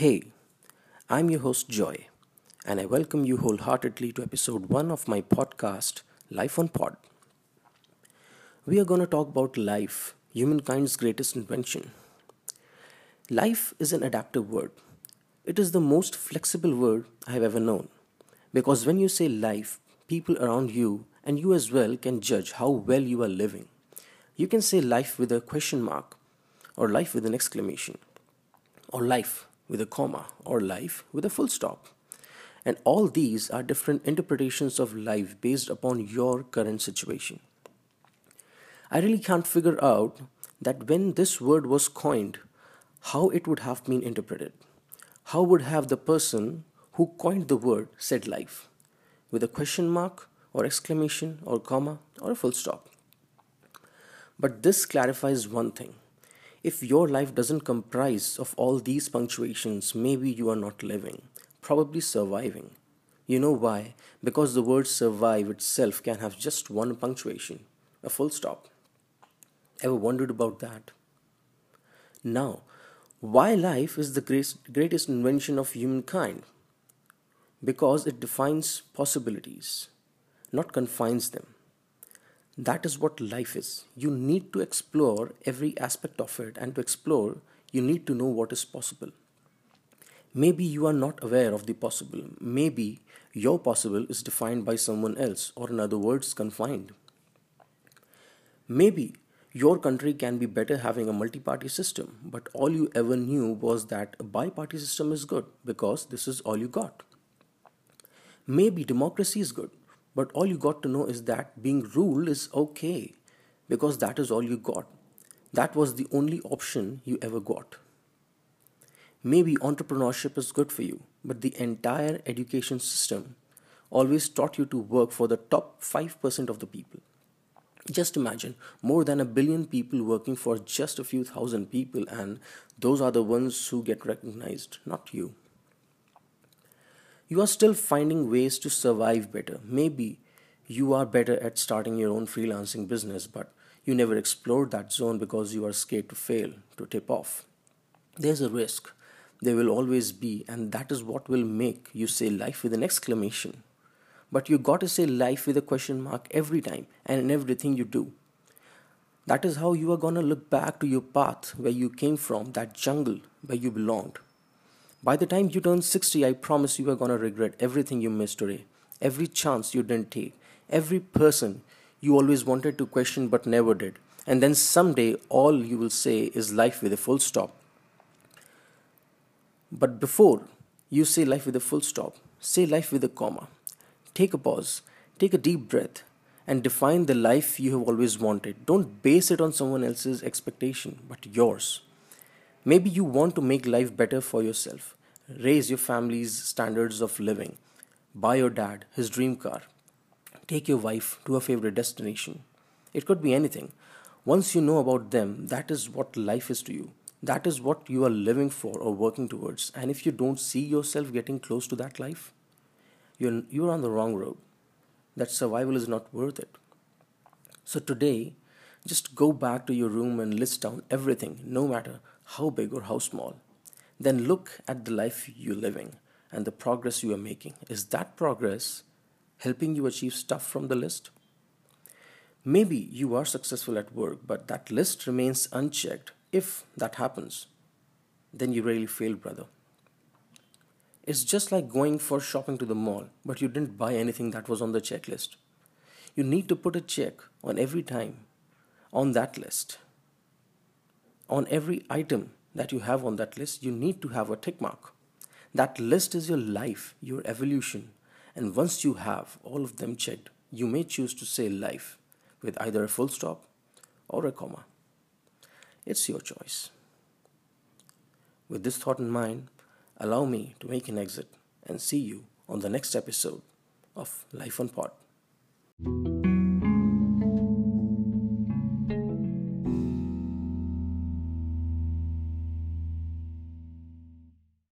Hey, I'm your host Joy, and I welcome you wholeheartedly to episode 1 of my podcast, Life on Pod. We are going to talk about life, humankind's greatest invention. Life is an adaptive word. It is the most flexible word I have ever known. Because when you say life, people around you and you as well can judge how well you are living. You can say life with a question mark, or life with an exclamation, or life with a comma, or life with a full stop. And all these are different interpretations of life based upon your current situation. I really can't figure out that when this word was coined, how it would have been interpreted. How would have the person who coined the word said life? With a question mark, or exclamation, or comma, or a full stop. But this clarifies one thing if your life doesn't comprise of all these punctuations, maybe you are not living, probably surviving. You know why? Because the word survive itself can have just one punctuation, a full stop. Ever wondered about that? Now, why life is the greatest invention of humankind? Because it defines possibilities, not confines them. That is what life is. You need to explore every aspect of it, and to explore, you need to know what is possible. Maybe you are not aware of the possible. Maybe your possible is defined by someone else, or in other words, confined. Maybe your country can be better having a multi party system, but all you ever knew was that a bi party system is good because this is all you got. Maybe democracy is good, but all you got to know is that being ruled is okay because that is all you got. That was the only option you ever got. Maybe entrepreneurship is good for you, but the entire education system always taught you to work for the top 5% of the people. Just imagine more than a billion people working for just a few thousand people, and those are the ones who get recognized, not you you are still finding ways to survive better. Maybe you are better at starting your own freelancing business, but you never explored that zone because you are scared to fail, to tip off. There's a risk. There will always be, and that is what will make you say life with an exclamation. But you got to say life with a question mark every time and in everything you do. That is how you are gonna look back to your path where you came from, that jungle where you belonged. By the time you turn 60, I promise you are to regret everything you missed today, every chance you didn't take, every person you always wanted to question but never did. And then someday, all you will say is life with a full stop. But before you say life with a full stop, say life with a comma. Take a pause, take a deep breath, and define the life you have always wanted. Don't base it on someone else's expectation, but yours. Maybe you want to make life better for yourself, raise your family's standards of living, buy your dad his dream car, take your wife to a favorite destination. It could be anything. Once you know about them, that is what life is to you. That is what you are living for or working towards. And if you don't see yourself getting close to that life, you're, you're on the wrong road. That survival is not worth it. So today, just go back to your room and list down everything, no matter how big or how small. Then look at the life you're living and the progress you are making. Is that progress helping you achieve stuff from the list? Maybe you are successful at work, but that list remains unchecked. If that happens, then you really failed, brother. It's just like going for shopping to the mall, but you didn't buy anything that was on the checklist. You need to put a check on every time on that list on every item that you have on that list, you need to have a tick mark. That list is your life, your evolution. And once you have all of them checked, you may choose to say life with either a full stop or a comma. It's your choice. With this thought in mind, allow me to make an exit and see you on the next episode of Life on Pod.